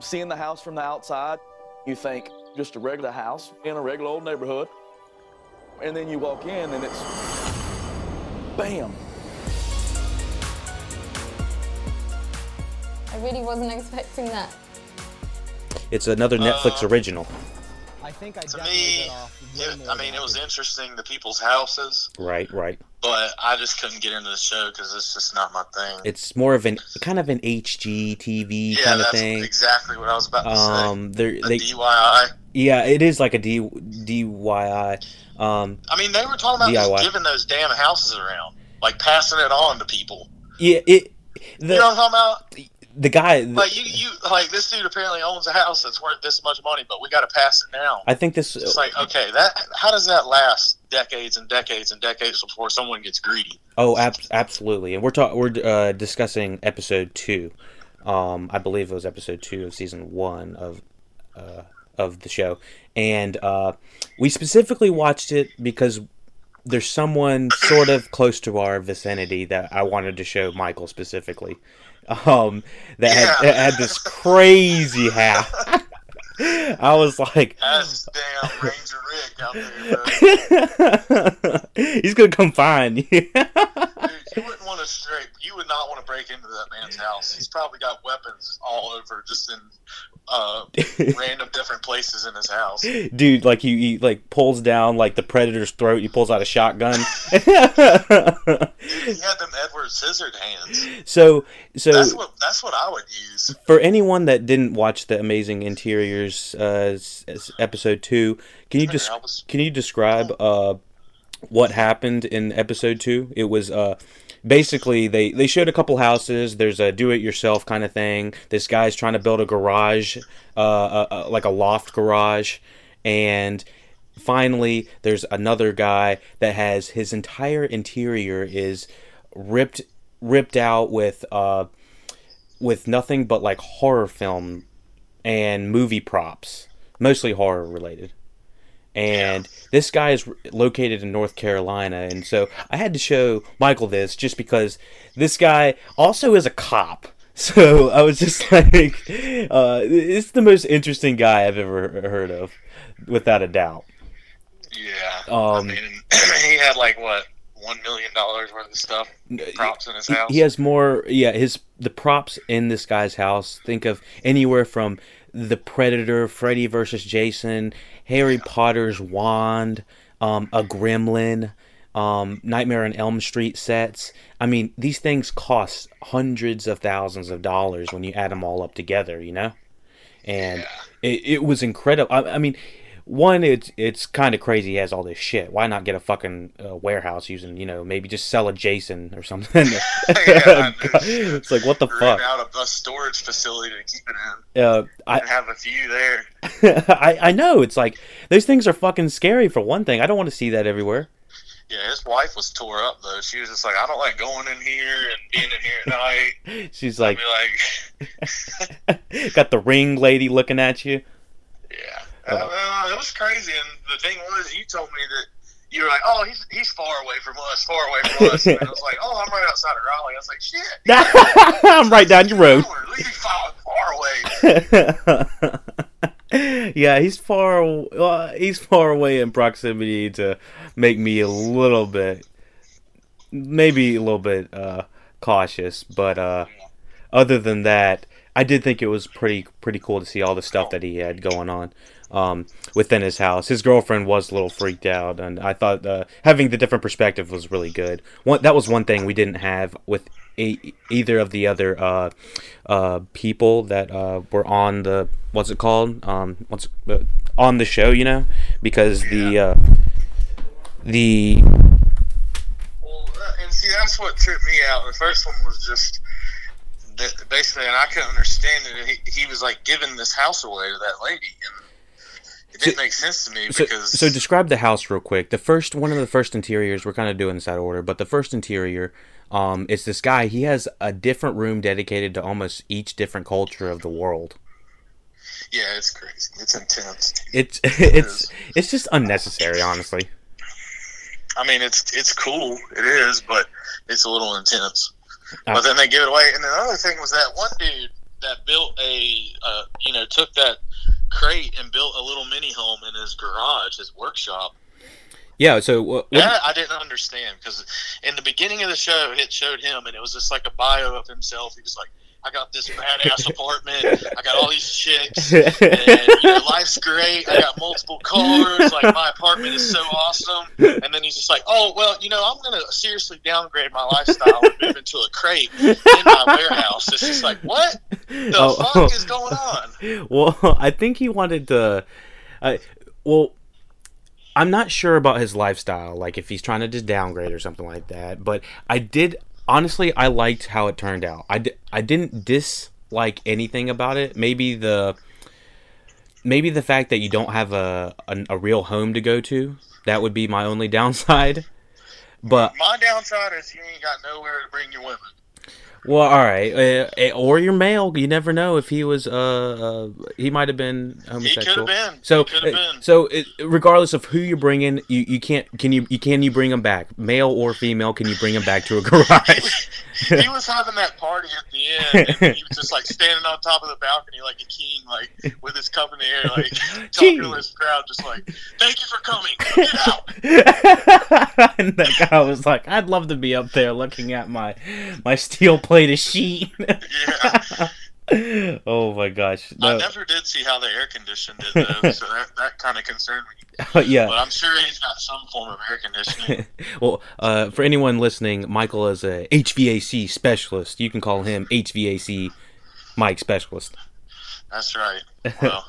seeing the house from the outside, you think just a regular house in a regular old neighborhood. And then you walk in and it's bam. I really wasn't expecting that. It's another Netflix Uh, original. I think I To me, got off way it, I mean, it was did. interesting the people's houses, Right, right. but I just couldn't get into the show because it's just not my thing. It's more of an kind of an HGTV yeah, kind of that's thing. exactly what I was about to Um, they're, say. The they DIY. yeah, it is like a D DIY. Um, I mean, they were talking about DIY. just giving those damn houses around, like passing it on to people. yeah, it you know what I'm talking about? The guy. Like you, you, like this dude apparently owns a house that's worth this much money, but we got to pass it down. I think this. It's like okay, that how does that last decades and decades and decades before someone gets greedy? Oh, ab- absolutely. And we're talking. We're uh, discussing episode two. Um, I believe it was episode two of season one of uh, of the show, and uh, we specifically watched it because there's someone sort of close to our vicinity that I wanted to show Michael specifically. Um, that had, Yeah. that had this crazy house. I was like, That's damn Ranger Rick out there, bro. he's gonna come find you. Dude, you wouldn't want to straight. You would not want to break into that man's house. He's probably got weapons all over, just in uh, random different places in his house. Dude, like he, he like pulls down like the predator's throat he pulls out a shotgun Dude, he had them Edward Scissorhands. so so That's what. That's what I would use. for anyone that didn't watch the amazing interiors uh episode 2 can you just was- can you describe uh what happened in episode 2 it was uh basically they they showed a couple houses. There's a do it yourself kind of thing. This guy's trying to build a garage uh, uh, uh like a loft garage. And finally there's another guy that has his entire interior is ripped ripped out with uh with nothing but like horror film and movie props. Mostly horror related and this guy is located in North Carolina and so I had to show Michael this just because this guy also is a cop so I was just like uh, it's the most interesting guy I've ever heard of without a doubt Yeah. Um, I mean, he had like what one million dollars worth of stuff props in his house. He has more. Yeah, his the props in this guy's house. Think of anywhere from the Predator, Freddy versus Jason, Harry Potter's wand, um, a Gremlin, um, Nightmare on Elm Street sets. I mean, these things cost hundreds of thousands of dollars when you add them all up together. You know, and it, it was incredible. I, I mean. One, it's it's kind of crazy. He has all this shit. Why not get a fucking uh, warehouse using, you know, maybe just sell a Jason or something? Yeah, it's like what the fuck. out a, a storage facility to keep it in. Uh, I, have a few there. I I know it's like those things are fucking scary for one thing. I don't want to see that everywhere. Yeah, his wife was tore up though. She was just like, I don't like going in here and being in here at night. She's like, like, got the ring lady looking at you. Oh. uh, it was crazy. And the thing was, you told me that you were like, oh, he's he's far away from us, far away from us. And I was like, oh, I'm right outside of Raleigh. I was like, shit. I'm right down your road. Far, far away. yeah, he's far. Uh, he's far away in proximity to make me a little bit, maybe a little bit uh, cautious. But uh, other than that, I did think it was pretty pretty cool to see all the stuff that he had going on um, within his house. His girlfriend was a little freaked out, and I thought uh, having the different perspective was really good. One that was one thing we didn't have with e- either of the other uh, uh, people that uh, were on the what's it called um, what's uh, on the show, you know, because the uh, the Well, uh, and see, that's what tripped me out. The first one was just basically, and I couldn't understand it. He, he was like giving this house away to that lady, and it didn't So- make sense to me So, because so describe the house real quick. The first one of the first interiors, we're kind of doing this out of order, but the first interior um, is this guy. He has a different room dedicated to almost each different culture of the world. yeah, it's crazy. It's intense. It's it's it's just unnecessary, honestly. I mean, it's it's cool. It is, but it's a little intense. Uh, but then they give it away. And the other thing was that one dude that built a uh, you know took that crate and built a little mini home in his garage, his workshop. Yeah. So what? what That I didn't understand because in the beginning of the show, it showed him, and it was just like a bio of himself. He was like, "I got this badass apartment. I got all these chicks, and you know, life's great. I got multiple cars. Like my apartment is so awesome." And then he's just like, "Oh well, you know, I'm gonna seriously downgrade my lifestyle and move into a crate in my warehouse." It's just like, what the Oh. fuck is going on? well, I think he wanted to. Uh, well, I'm not sure about his lifestyle, like if he's trying to just downgrade or something like that. But I did honestly, I liked how it turned out. I, di- I didn't dislike anything about it. Maybe the maybe the fact that you don't have a a, a real home to go to. That would be my only downside. But My downside is you ain't got nowhere to bring your women. Well, all right, uh, uh, or your male. You never know if he was. Uh, uh he might have been He homosexual. could have been. So, he could have uh, been. so it, regardless of who you bring in, you, you can't. Can you, you can you bring him back, male or female? Can you bring him back to a garage? he was having that party at the end, and he was just like standing on top of the balcony like a king, like with his cup in the air, like talking to his crowd, just like, "Thank you for coming. Get out." and that guy was like, "I'd love to be up there looking at my my steel plated sheet." Yeah, oh my gosh! I never did see how the air conditioned it though, so that that kind of concerned me. yeah. But I'm sure he's got some form of air conditioning. well, uh, for anyone listening, Michael is a HVAC specialist. You can call him HVAC Mike Specialist. That's right. Well,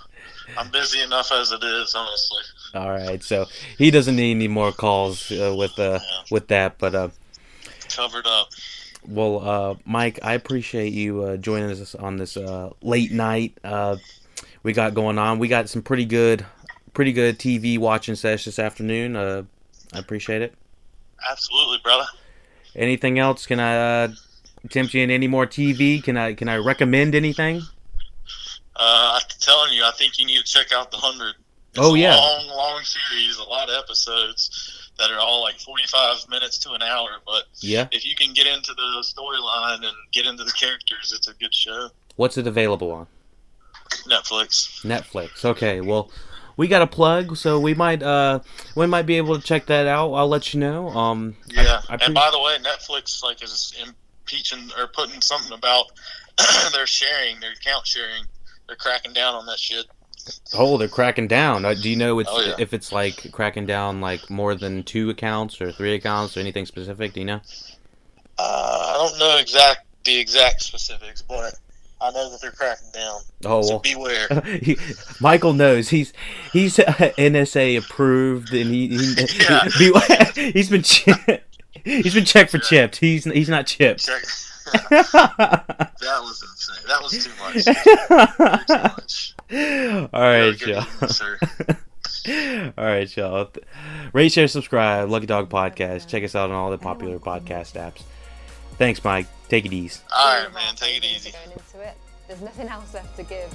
I'm busy enough as it is, honestly. All right, so he doesn't need any more calls uh, with uh, with that. But uh, Covered up. Well, uh, Mike, I appreciate you uh, joining us on this uh, late night. Uh, we got going on. We got some pretty good, pretty good TV watching sessions this afternoon. Uh, I appreciate it. Absolutely, brother. Anything else? Can I uh, tempt you in any more TV? Can I can I recommend anything? Uh, I'm telling you, I think you need to check out the hundred. It's Oh, a yeah. long, long series, a lot of episodes that are all like 45 minutes to an hour. But Yeah. if you can get into the storyline and get into the characters, it's a good show. What's it available on? Netflix. Netflix. Okay, well, we got a plug, so we might uh we might be able to check that out. I'll let you know. Um, I- Yeah. I, pre- and by the way, Netflix like is impeaching or putting something about their sharing, their account sharing. They're cracking down on that shit. Oh, they're cracking down. Uh, do you know it's Oh, yeah. if it's like cracking down like more than two accounts or three accounts or anything specific? Do you know? Uh, I don't know exact the exact specifics, but I know that they're cracking down. Oh So well. beware. He, Michael knows he's he's uh, NSA approved and he, he Yeah. he, has been he's been checked for chipped. He's he's not chipped. Check. that was insane. That was too much. Way too much. All right, Good y'all. evening. All right, y'all. Rate, share, subscribe. Lucky Dog Podcast. Check us out on all the popular podcast apps. Thanks, Mike. Take it easy. All right, man. Take it easy. Going into it. There's nothing else left to give.